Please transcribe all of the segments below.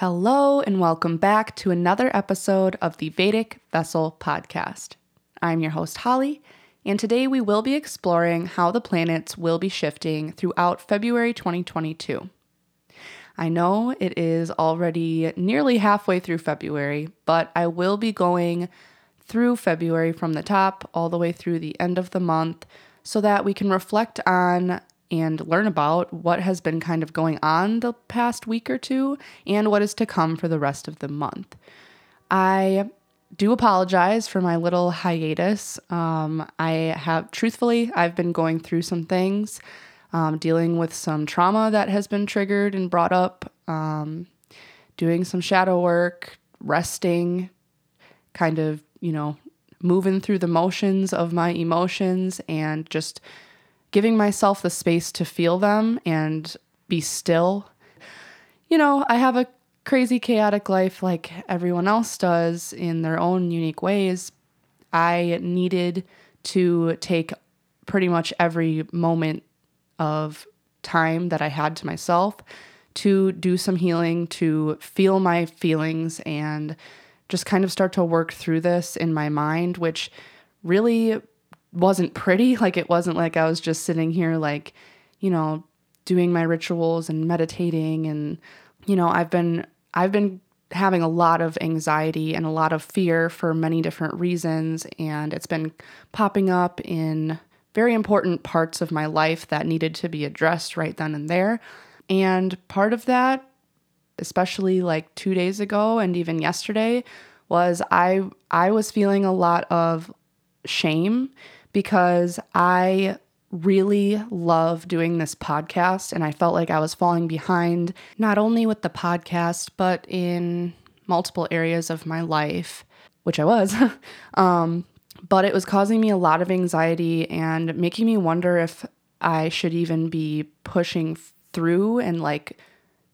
Hello, and welcome back to another episode of the Vedic Vessel Podcast. I'm your host, Holly, and today we will be exploring how the planets will be shifting throughout February 2022. I know it is already nearly halfway through February, but I will be going through February from the top all the way through the end of the month so that we can reflect on and learn about what has been kind of going on the past week or two and what is to come for the rest of the month. I do apologize for my little hiatus. Um, I have, truthfully, I've been going through some things, um, dealing with some trauma that has been triggered and brought up, um, doing some shadow work, resting, kind of, you know, moving through the motions of my emotions and just giving myself the space to feel them and be still. You know, I have a crazy, chaotic life like everyone else does in their own unique ways. I needed to take pretty much every moment of time that I had to myself to do some healing, to feel my feelings, and just kind of start to work through this in my mind, which really wasn't pretty. Like it wasn't like I was just sitting here like, you know, doing my rituals and meditating and you know, I've been I've been having a lot of anxiety and a lot of fear for many different reasons and it's been popping up in very important parts of my life that needed to be addressed right then and there. And part of that, especially like 2 days ago and even yesterday, was I I was feeling a lot of shame because I really love doing this podcast and I felt like I was falling behind not only with the podcast but in multiple areas of my life, which I was. um, but it was causing me a lot of anxiety and making me wonder if I should even be pushing through and like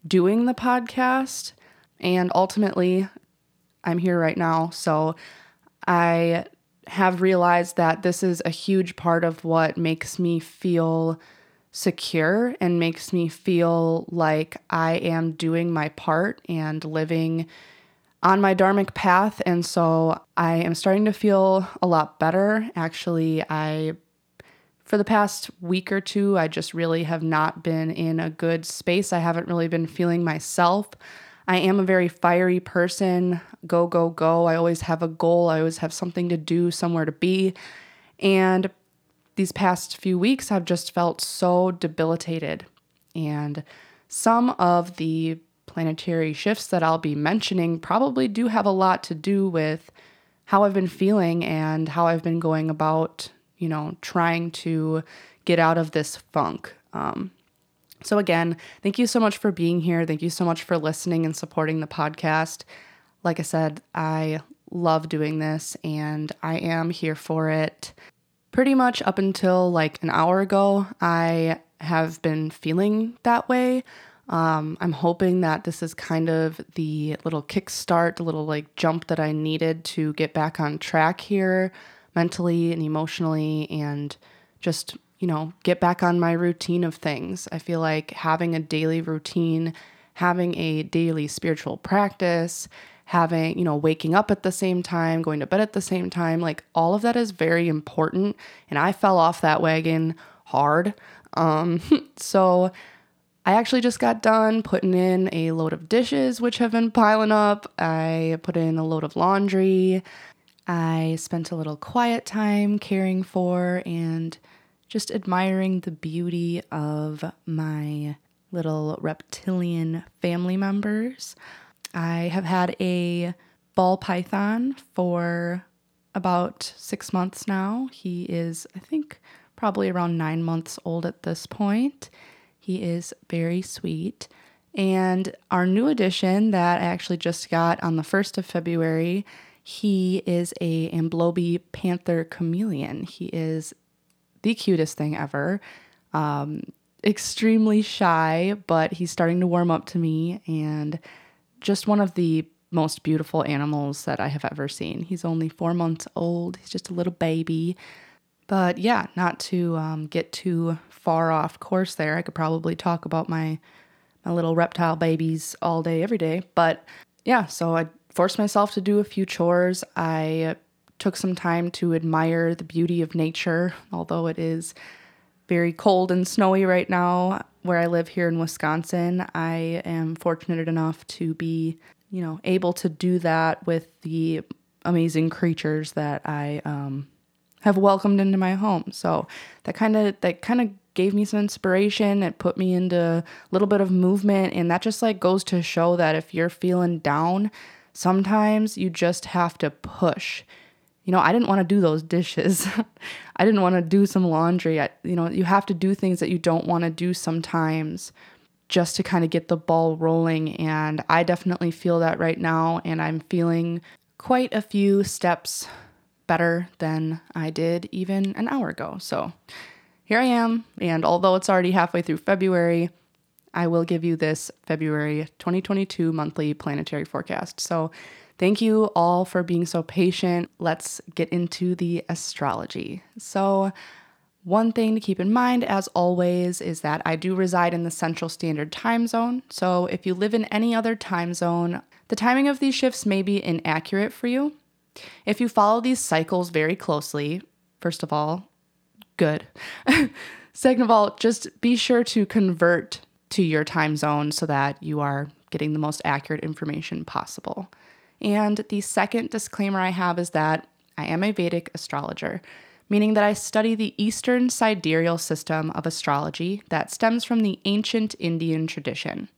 doing the podcast. And ultimately, I'm here right now. So I have realized that this is a huge part of what makes me feel secure and makes me feel like I am doing my part and living on my dharmic path. And so I am starting to feel a lot better. Actually, I, for the past week or two, I just really have not been in a good space. I haven't really been feeling myself. I am a very fiery person. Go, go, go. I always have a goal. I always have something to do, somewhere to be. And these past few weeks, I've just felt so debilitated. And some of the planetary shifts that I'll be mentioning probably do have a lot to do with how I've been feeling and how I've been going about, you know, trying to get out of this funk. Um, so, again, thank you so much for being here. Thank you so much for listening and supporting the podcast. Like I said, I love doing this and I am here for it. Pretty much up until like an hour ago, I have been feeling that way. Um, I'm hoping that this is kind of the little kickstart, the little like jump that I needed to get back on track here mentally and emotionally and just you know, get back on my routine of things. I feel like having a daily routine, having a daily spiritual practice, having, you know, waking up at the same time, going to bed at the same time, like all of that is very important. And I fell off that wagon hard. Um, so I actually just got done putting in a load of dishes, which have been piling up. I put in a load of laundry. I spent a little quiet time caring for and just admiring the beauty of my little reptilian family members. I have had a ball python for about six months now. He is, I think, probably around nine months old at this point. He is very sweet. And our new addition that I actually just got on the 1st of February, he is a Ambilobe panther chameleon. He is the cutest thing ever. Um, extremely shy, but he's starting to warm up to me and just one of the most beautiful animals that I have ever seen. He's only four months old, he's just a little baby. But yeah, not to um, get too far off course there, I could probably talk about my my little reptile babies all day, every day. But yeah, so I forced myself to do a few chores. I took some time to admire the beauty of nature, although it is very cold and snowy right now where I live here in Wisconsin. I am fortunate enough to be, you know, able to do that with the amazing creatures that I um, have welcomed into my home. So that kind of that kind of gave me some inspiration. It put me into a little bit of movement, and that just like goes to show that if you're feeling down, sometimes you just have to push you know, I didn't want to do those dishes. I didn't want to do some laundry. I, you know, you have to do things that you don't want to do sometimes just to kind of get the ball rolling. And I definitely feel that right now. And I'm feeling quite a few steps better than I did even an hour ago. So here I am. And although it's already halfway through February, I will give you this February 2022 monthly planetary forecast. So Thank you all for being so patient. Let's get into the astrology. So, one thing to keep in mind, as always, is that I do reside in the Central Standard Time Zone. So, if you live in any other time zone, the timing of these shifts may be inaccurate for you. If you follow these cycles very closely, first of all, good. Second of all, just be sure to convert to your time zone so that you are getting the most accurate information possible. And the second disclaimer I have is that I am a Vedic astrologer, meaning that I study the Eastern sidereal system of astrology that stems from the ancient Indian tradition.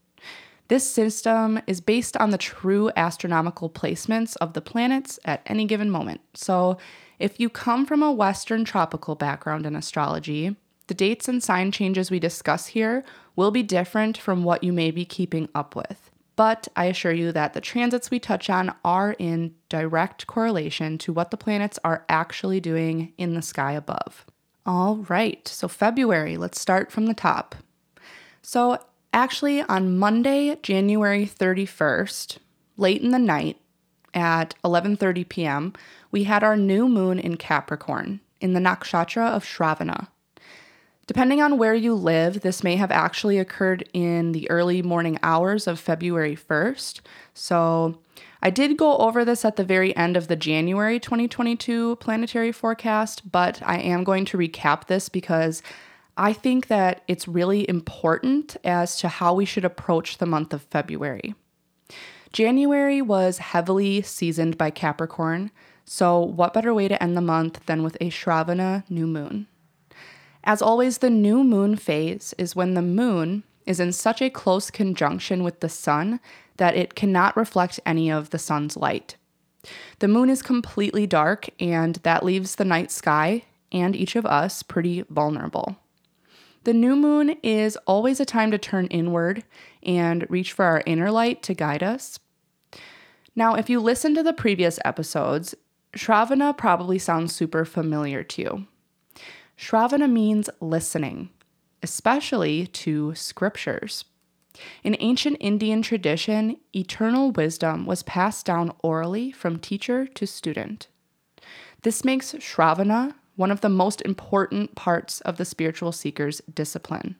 This system is based on the true astronomical placements of the planets at any given moment. So, if you come from a Western tropical background in astrology, the dates and sign changes we discuss here will be different from what you may be keeping up with but I assure you that the transits we touch on are in direct correlation to what the planets are actually doing in the sky above. All right, so February, let's start from the top. So, actually, on Monday, January 31st, late in the night at 11:30 p.m., we had our new moon in Capricorn in the nakshatra of Shravana. Depending on where you live, this may have actually occurred in the early morning hours of February 1st. So, I did go over this at the very end of the January 2022 planetary forecast, but I am going to recap this because I think that it's really important as to how we should approach the month of February. January was heavily seasoned by Capricorn, so what better way to end the month than with a Shravana new moon? As always, the new moon phase is when the moon is in such a close conjunction with the sun that it cannot reflect any of the sun's light. The moon is completely dark, and that leaves the night sky and each of us pretty vulnerable. The new moon is always a time to turn inward and reach for our inner light to guide us. Now, if you listen to the previous episodes, Shravana probably sounds super familiar to you. Shravana means listening, especially to scriptures. In ancient Indian tradition, eternal wisdom was passed down orally from teacher to student. This makes Shravana one of the most important parts of the spiritual seeker's discipline.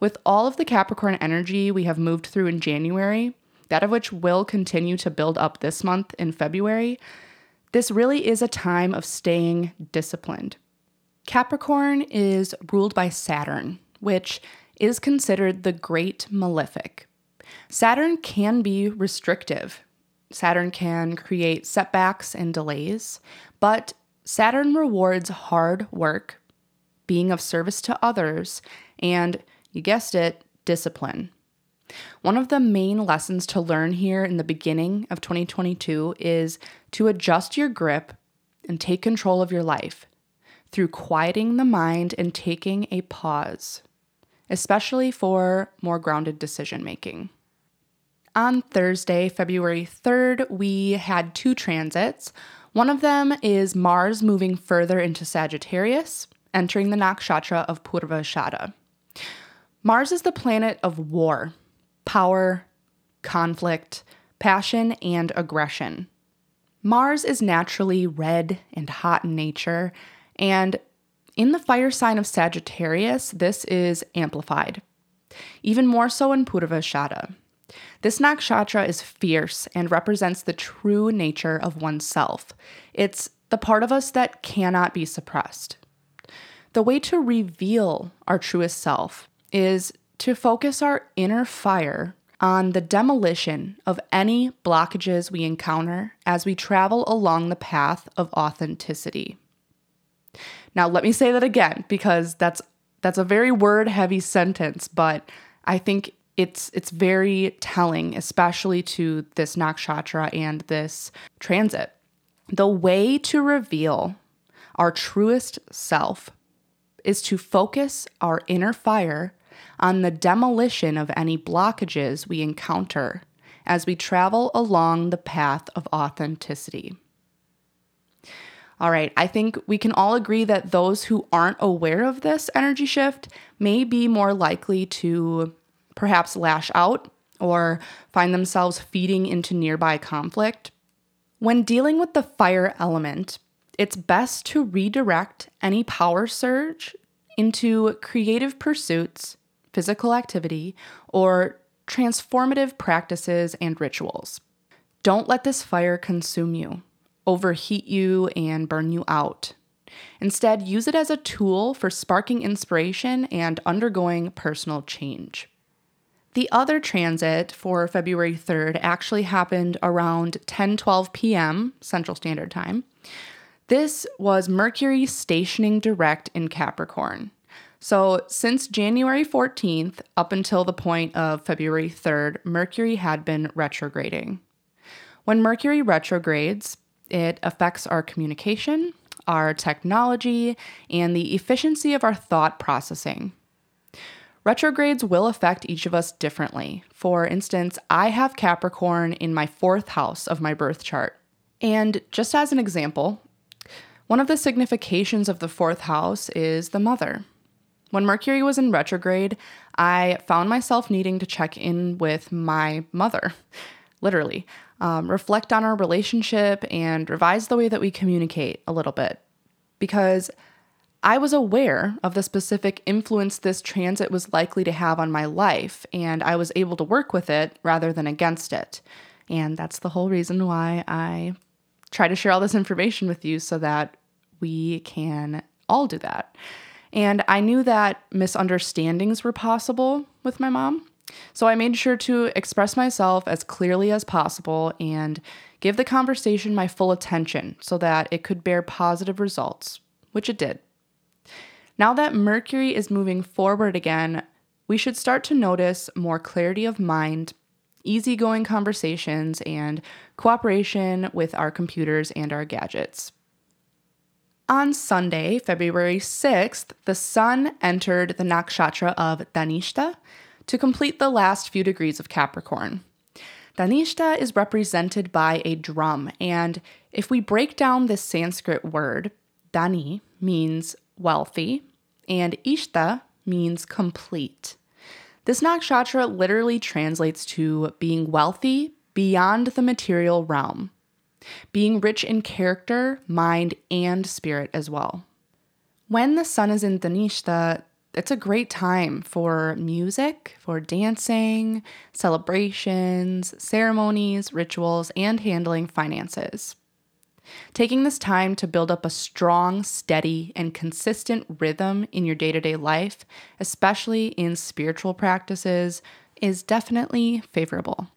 With all of the Capricorn energy we have moved through in January, that of which will continue to build up this month in February, this really is a time of staying disciplined. Capricorn is ruled by Saturn, which is considered the great malefic. Saturn can be restrictive. Saturn can create setbacks and delays, but Saturn rewards hard work, being of service to others, and, you guessed it, discipline. One of the main lessons to learn here in the beginning of 2022 is to adjust your grip and take control of your life through quieting the mind and taking a pause, especially for more grounded decision making. On Thursday, February 3rd, we had two transits. One of them is Mars moving further into Sagittarius, entering the nakshatra of Purvashada. Mars is the planet of war, power, conflict, passion, and aggression. Mars is naturally red and hot in nature, and in the fire sign of Sagittarius, this is amplified. even more so in Purvashada. This nakshatra is fierce and represents the true nature of oneself. It's the part of us that cannot be suppressed. The way to reveal our truest self is to focus our inner fire on the demolition of any blockages we encounter as we travel along the path of authenticity. Now, let me say that again because that's that's a very word heavy sentence, but I think it's it's very telling, especially to this nakshatra and this transit. The way to reveal our truest self is to focus our inner fire on the demolition of any blockages we encounter as we travel along the path of authenticity. All right, I think we can all agree that those who aren't aware of this energy shift may be more likely to perhaps lash out or find themselves feeding into nearby conflict. When dealing with the fire element, it's best to redirect any power surge into creative pursuits physical activity, or transformative practices and rituals. Don't let this fire consume you, overheat you, and burn you out. Instead, use it as a tool for sparking inspiration and undergoing personal change. The other transit for February 3rd actually happened around 10:12 p.m. Central Standard Time. This was Mercury stationing direct in Capricorn. So, since January 14th up until the point of February 3rd, Mercury had been retrograding. When Mercury retrogrades, it affects our communication, our technology, and the efficiency of our thought processing. Retrogrades will affect each of us differently. For instance, I have Capricorn in my fourth house of my birth chart. And just as an example, one of the significations of the fourth house is the mother. When Mercury was in retrograde, I found myself needing to check in with my mother, literally, um, reflect on our relationship and revise the way that we communicate a little bit. Because I was aware of the specific influence this transit was likely to have on my life, and I was able to work with it rather than against it. And that's the whole reason why I try to share all this information with you so that we can all do that. And I knew that misunderstandings were possible with my mom. So I made sure to express myself as clearly as possible and give the conversation my full attention so that it could bear positive results, which it did. Now that Mercury is moving forward again, we should start to notice more clarity of mind, easygoing conversations, and cooperation with our computers and our gadgets. On Sunday, February 6th, the sun entered the nakshatra of Dhanishta to complete the last few degrees of Capricorn. Dhanishta is represented by a drum, and if we break down this Sanskrit word, Dhani means wealthy, and Ishta means complete. This nakshatra literally translates to being wealthy beyond the material realm being rich in character, mind, and spirit as well. When the sun is in Dhanishta, it's a great time for music, for dancing, celebrations, ceremonies, rituals, and handling finances. Taking this time to build up a strong, steady, and consistent rhythm in your day to day life, especially in spiritual practices, is definitely favorable.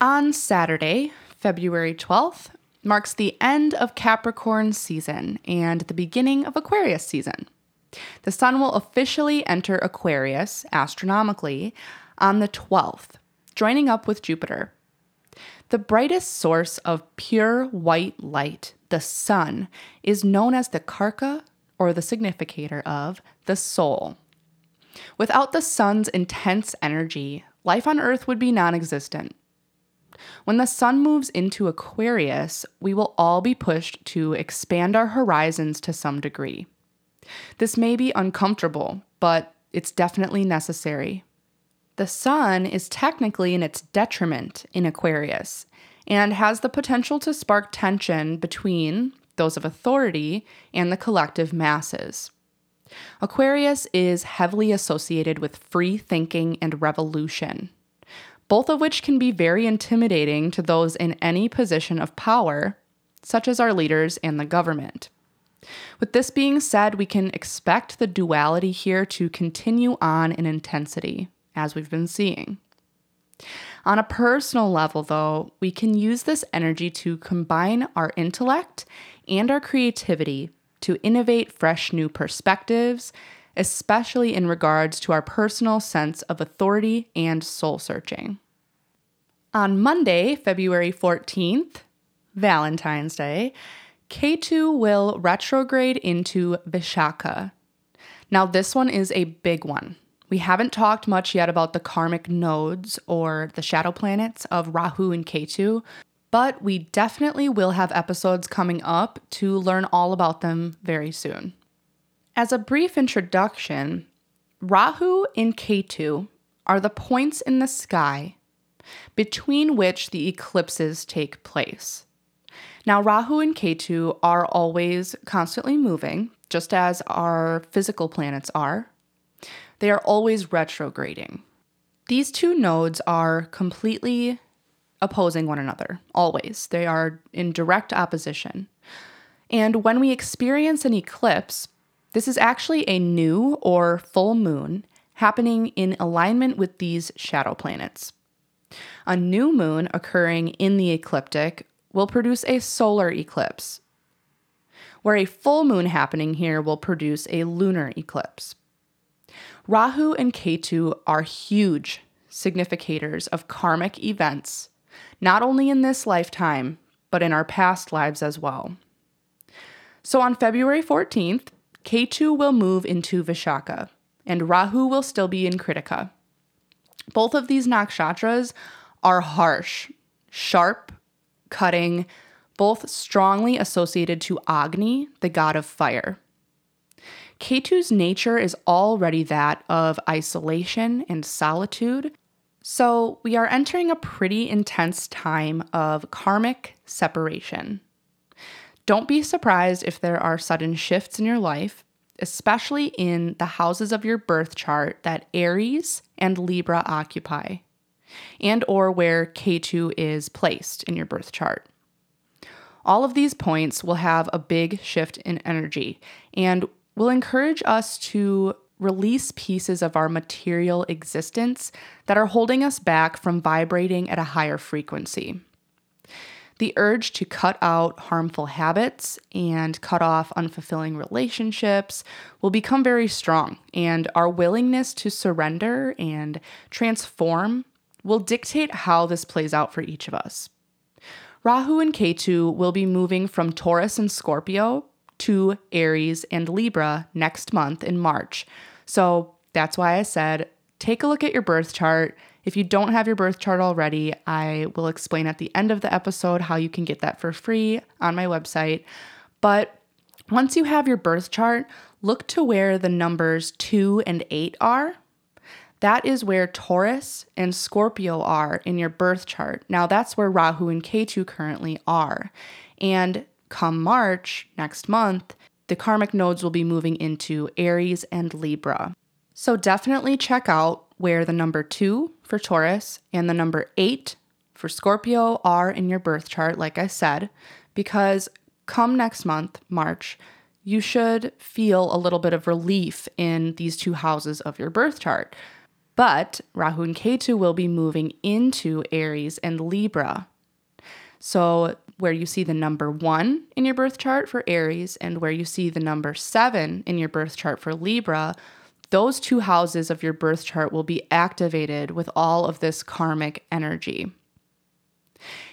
On Saturday, February 12th marks the end of Capricorn season and the beginning of Aquarius season. The sun will officially enter Aquarius astronomically on the 12th, joining up with Jupiter. The brightest source of pure white light, the sun, is known as the karaka or the significator of the soul. Without the sun's intense energy, life on Earth would be non existent. When the sun moves into Aquarius, we will all be pushed to expand our horizons to some degree. This may be uncomfortable, but it's definitely necessary. The sun is technically in its detriment in Aquarius and has the potential to spark tension between those of authority and the collective masses. Aquarius is heavily associated with free thinking and revolution, both of which can be very intimidating to those in any position of power, such as our leaders and the government. With this being said, we can expect the duality here to continue on in intensity, as we've been seeing. On a personal level, though, we can use this energy to combine our intellect and our creativity to innovate fresh new perspectives, especially in regards to our personal sense of authority and soul searching. On Monday, February 14th, Valentine's Day, Ketu will retrograde into Vishaka. Now, this one is a big one. We haven't talked much yet about the karmic nodes or the shadow planets of Rahu and Ketu, but we definitely will have episodes coming up to learn all about them very soon. As a brief introduction, Rahu and Ketu are the points in the sky between which the eclipses take place. Now, Rahu and Ketu are always constantly moving, just as our physical planets are. They are always retrograding. These two nodes are completely opposing one another, always. They are in direct opposition. And when we experience an eclipse, this is actually a new or full moon happening in alignment with these shadow planets. A new moon occurring in the ecliptic will produce a solar eclipse, where a full moon happening here will produce a lunar eclipse. Rahu and Ketu are huge significators of karmic events, not only in this lifetime, but in our past lives as well. So on February 14th, Ketu will move into Vishaka, and Rahu will still be in Kritika. Both of these nakshatras are harsh, sharp, cutting, both strongly associated to Agni, the god of fire. Ketu's nature is already that of isolation and solitude, so we are entering a pretty intense time of karmic separation. Don't be surprised if there are sudden shifts in your life, especially in the houses of your birth chart that Aries and Libra occupy and or where Ketu is placed in your birth chart. All of these points will have a big shift in energy and will encourage us to release pieces of our material existence that are holding us back from vibrating at a higher frequency. The urge to cut out harmful habits and cut off unfulfilling relationships will become very strong, and our willingness to surrender and transform will dictate how this plays out for each of us. Rahu and Ketu will be moving from Taurus and Scorpio to Aries and Libra next month in March. So that's why I said take a look at your birth chart. If you don't have your birth chart already, I will explain at the end of the episode how you can get that for free on my website. But once you have your birth chart, look to where the numbers 2 and 8 are that is where Taurus and Scorpio are in your birth chart. Now, that's where Rahu and Ketu currently are. And come March next month, the karmic nodes will be moving into Aries and Libra. So, definitely check out where the number two for Taurus and the number eight for Scorpio are in your birth chart, like I said, because come next month, March, you should feel a little bit of relief in these two houses of your birth chart. But Rahu and Ketu will be moving into Aries and Libra. So, where you see the number one in your birth chart for Aries and where you see the number seven in your birth chart for Libra, those two houses of your birth chart will be activated with all of this karmic energy.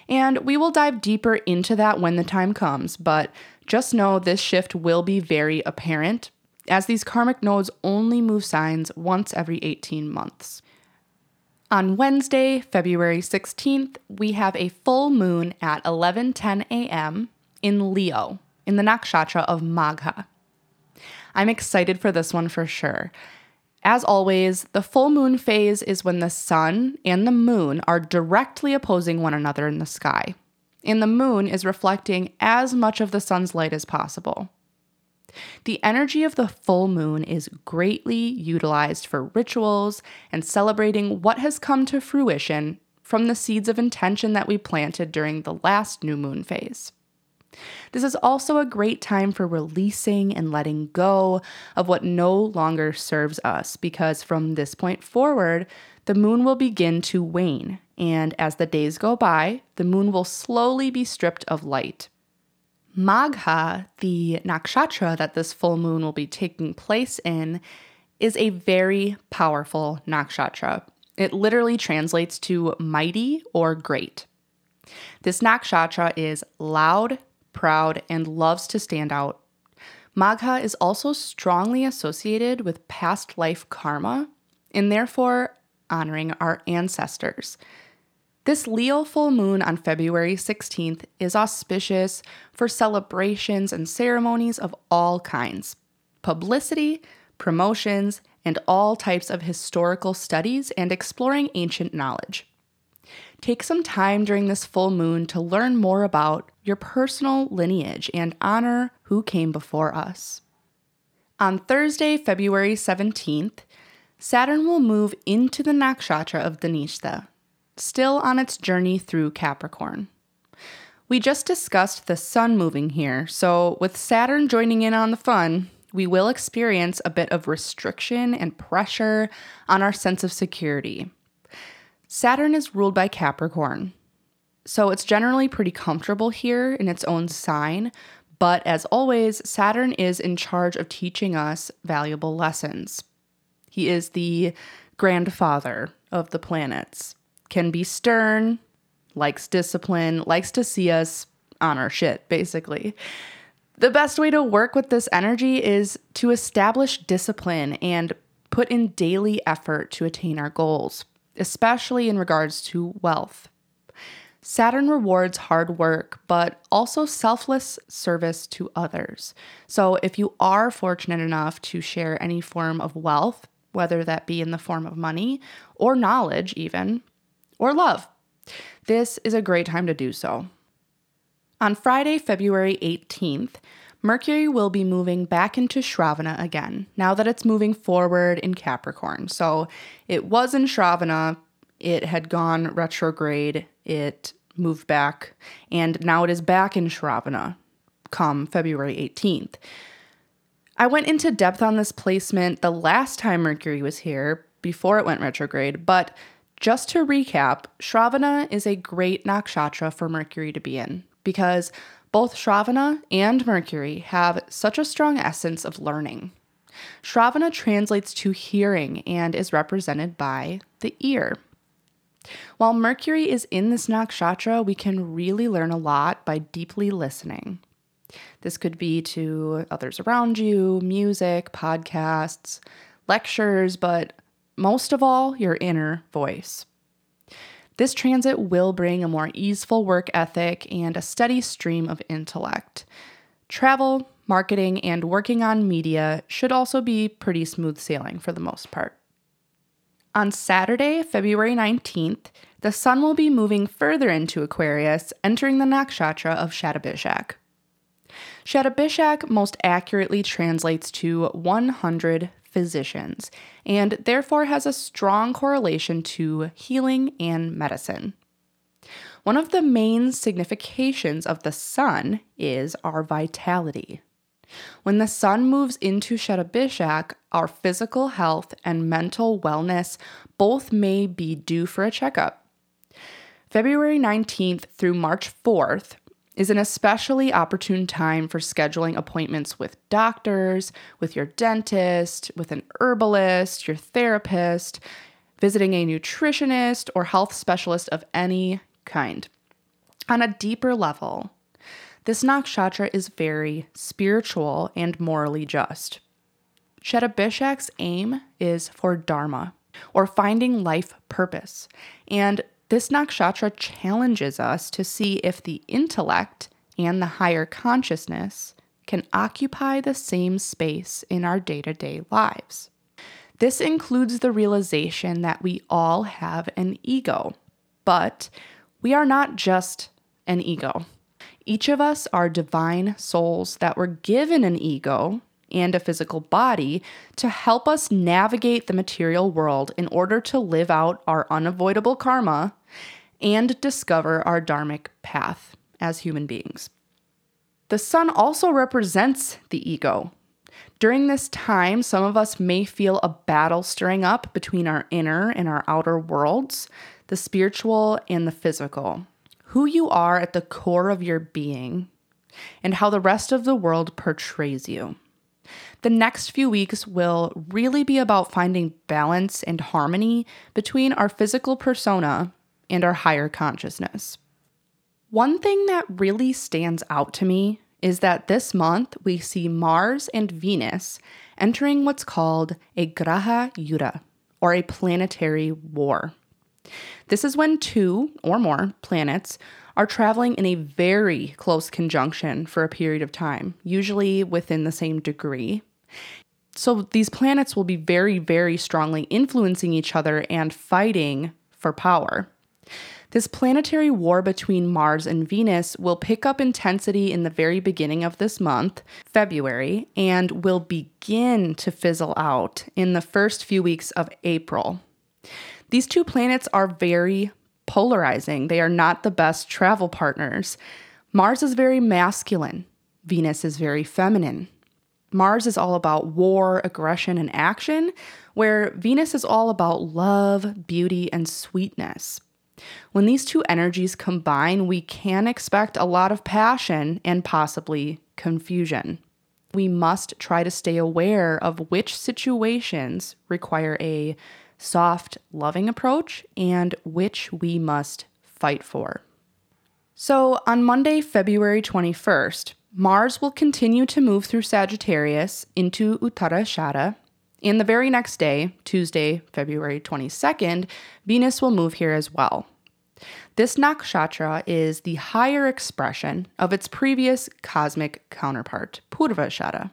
And we will dive deeper into that when the time comes, but just know this shift will be very apparent as these karmic nodes only move signs once every 18 months. On Wednesday, February 16th, we have a full moon at 11:10 a.m. in Leo, in the nakshatra of Magha. I'm excited for this one for sure. As always, the full moon phase is when the sun and the moon are directly opposing one another in the sky, and the moon is reflecting as much of the sun's light as possible. The energy of the full moon is greatly utilized for rituals and celebrating what has come to fruition from the seeds of intention that we planted during the last new moon phase. This is also a great time for releasing and letting go of what no longer serves us because from this point forward, the moon will begin to wane, and as the days go by, the moon will slowly be stripped of light. Magha, the nakshatra that this full moon will be taking place in, is a very powerful nakshatra. It literally translates to mighty or great. This nakshatra is loud, proud, and loves to stand out. Magha is also strongly associated with past life karma and therefore honoring our ancestors. This Leo full moon on February 16th is auspicious for celebrations and ceremonies of all kinds publicity, promotions, and all types of historical studies and exploring ancient knowledge. Take some time during this full moon to learn more about your personal lineage and honor who came before us. On Thursday, February 17th, Saturn will move into the nakshatra of Dhanishta, still on its journey through Capricorn. We just discussed the sun moving here, so with Saturn joining in on the fun, we will experience a bit of restriction and pressure on our sense of security. Saturn is ruled by Capricorn, so it's generally pretty comfortable here in its own sign, but as always, Saturn is in charge of teaching us valuable lessons. He is the grandfather of the planets, can be stern, likes discipline, likes to see us on our shit, basically. The best way to work with this energy is to establish discipline and put in daily effort to attain our goals, especially in regards to wealth. Saturn rewards hard work, but also selfless service to others. So, if you are fortunate enough to share any form of wealth, whether that be in the form of money or knowledge, even, or love. This is a great time to do so. On Friday, February 18th, Mercury will be moving back into Shravana again, now that it's moving forward in Capricorn. So it was in Shravana, it had gone retrograde, it moved back, and now it is back in Shravana come February 18th. I went into depth on this placement the last time Mercury was here, before it went retrograde, but just to recap, Shravana is a great nakshatra for Mercury to be in because both Shravana and Mercury have such a strong essence of learning. Shravana translates to hearing and is represented by the ear. While Mercury is in this nakshatra, we can really learn a lot by deeply listening. This could be to others around you, music, podcasts, lectures, but most of all, your inner voice. This transit will bring a more easeful work ethic and a steady stream of intellect. Travel, marketing, and working on media should also be pretty smooth sailing for the most part. On Saturday, February 19th, the sun will be moving further into Aquarius, entering the nakshatra of Shatabishak. Shatabishak most accurately translates to 100 physicians and therefore has a strong correlation to healing and medicine. One of the main significations of the sun is our vitality. When the sun moves into Shatabishak, our physical health and mental wellness both may be due for a checkup. February 19th through March 4th is an especially opportune time for scheduling appointments with doctors, with your dentist, with an herbalist, your therapist, visiting a nutritionist, or health specialist of any kind. On a deeper level, this nakshatra is very spiritual and morally just. Shatabishak's aim is for dharma, or finding life purpose, and this nakshatra challenges us to see if the intellect and the higher consciousness can occupy the same space in our day to day lives. This includes the realization that we all have an ego, but we are not just an ego. Each of us are divine souls that were given an ego and a physical body to help us navigate the material world in order to live out our unavoidable karma and discover our dharmic path as human beings. The sun also represents the ego. During this time, some of us may feel a battle stirring up between our inner and our outer worlds, the spiritual and the physical. Who you are at the core of your being, and how the rest of the world portrays you. The next few weeks will really be about finding balance and harmony between our physical persona and our higher consciousness. One thing that really stands out to me is that this month we see Mars and Venus entering what's called a Graha Yuddha, or a planetary war. This is when two or more planets are traveling in a very close conjunction for a period of time, usually within the same degree. So these planets will be very, very strongly influencing each other and fighting for power. This planetary war between Mars and Venus will pick up intensity in the very beginning of this month, February, and will begin to fizzle out in the first few weeks of April. These two planets are very polarizing. They are not the best travel partners. Mars is very masculine, Venus is very feminine. Mars is all about war, aggression, and action, where Venus is all about love, beauty, and sweetness. When these two energies combine, we can expect a lot of passion and possibly confusion. We must try to stay aware of which situations require a soft, loving approach and which we must fight for. So, on Monday, February 21st, Mars will continue to move through Sagittarius into Uttarashada. And the very next day, Tuesday, February 22nd, Venus will move here as well. This nakshatra is the higher expression of its previous cosmic counterpart, Purvashada.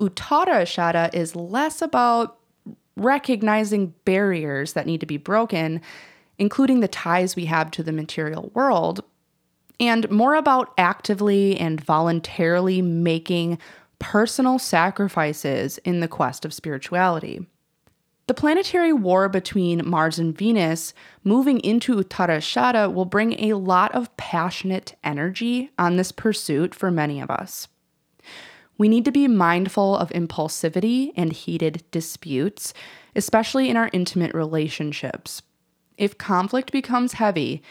Uttarashada is less about recognizing barriers that need to be broken, including the ties we have to the material world, and more about actively and voluntarily making personal sacrifices in the quest of spirituality. The planetary war between Mars and Venus moving into Uttarashada will bring a lot of passionate energy on this pursuit for many of us. We need to be mindful of impulsivity and heated disputes, especially in our intimate relationships. If conflict becomes heavy,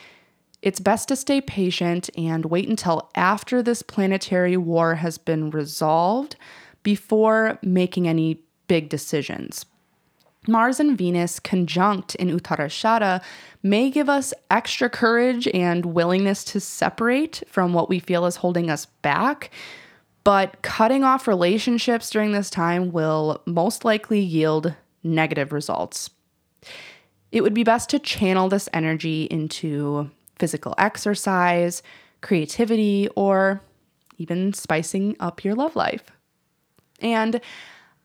it's best to stay patient and wait until after this planetary war has been resolved before making any big decisions. Mars and Venus conjunct in Uttarashada may give us extra courage and willingness to separate from what we feel is holding us back, but cutting off relationships during this time will most likely yield negative results. It would be best to channel this energy into physical exercise, creativity, or even spicing up your love life. And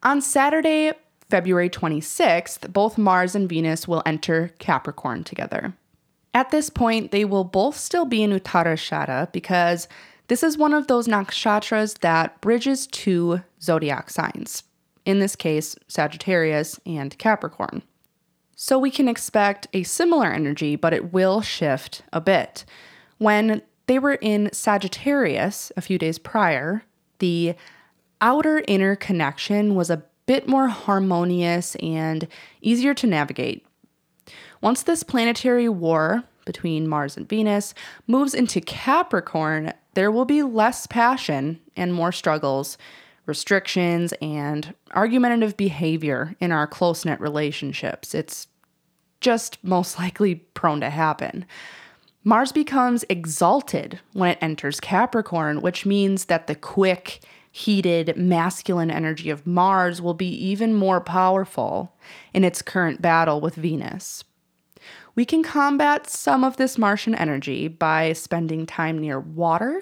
on Saturday, February 26th, both Mars and Venus will enter Capricorn together. At this point, they will both still be in Uttarashada because this is one of those nakshatras that bridges two zodiac signs, in this case, Sagittarius and Capricorn. So we can expect a similar energy, but it will shift a bit. When they were in Sagittarius a few days prior, the outer inner connection was a bit more harmonious and easier to navigate. Once this planetary war between Mars and Venus moves into Capricorn, there will be less passion and more struggles, restrictions, and argumentative behavior in our close knit relationships. It's just most likely prone to happen. Mars becomes exalted when it enters Capricorn, which means that the quick, heated, masculine energy of Mars will be even more powerful in its current battle with Venus. We can combat some of this Martian energy by spending time near water,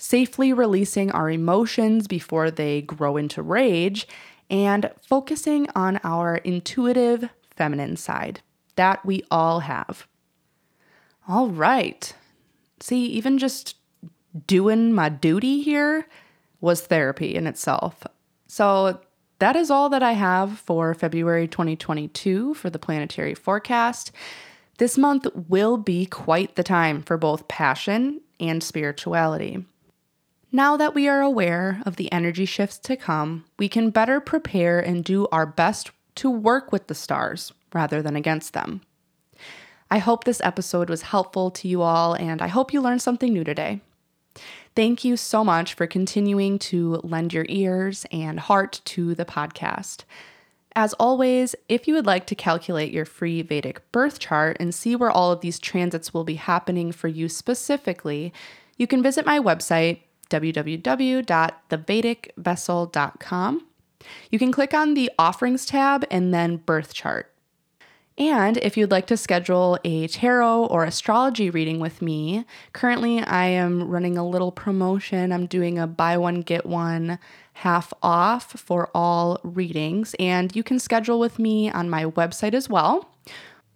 safely releasing our emotions before they grow into rage, and focusing on our intuitive feminine side that we all have. All right. See, even just doing my duty here was therapy in itself. So that is all that I have for February 2022 for the planetary forecast. This month will be quite the time for both passion and spirituality. Now that we are aware of the energy shifts to come, we can better prepare and do our best to work with the stars rather than against them. I hope this episode was helpful to you all, and I hope you learned something new today. Thank you so much for continuing to lend your ears and heart to the podcast. As always, if you would like to calculate your free Vedic birth chart and see where all of these transits will be happening for you specifically, you can visit my website, www.thevedicvessel.com. You can click on the Offerings tab and then Birth Chart. And if you'd like to schedule a tarot or astrology reading with me, currently I am running a little promotion. I'm doing a buy one, get one half off for all readings, and you can schedule with me on my website as well.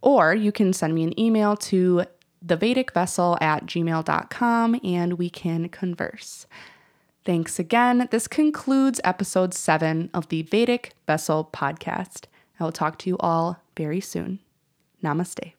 Or you can send me an email to thevedicvessel at gmail.com and we can converse. Thanks again. This concludes episode seven of the Vedic Vessel podcast. I will talk to you all very soon. Namaste.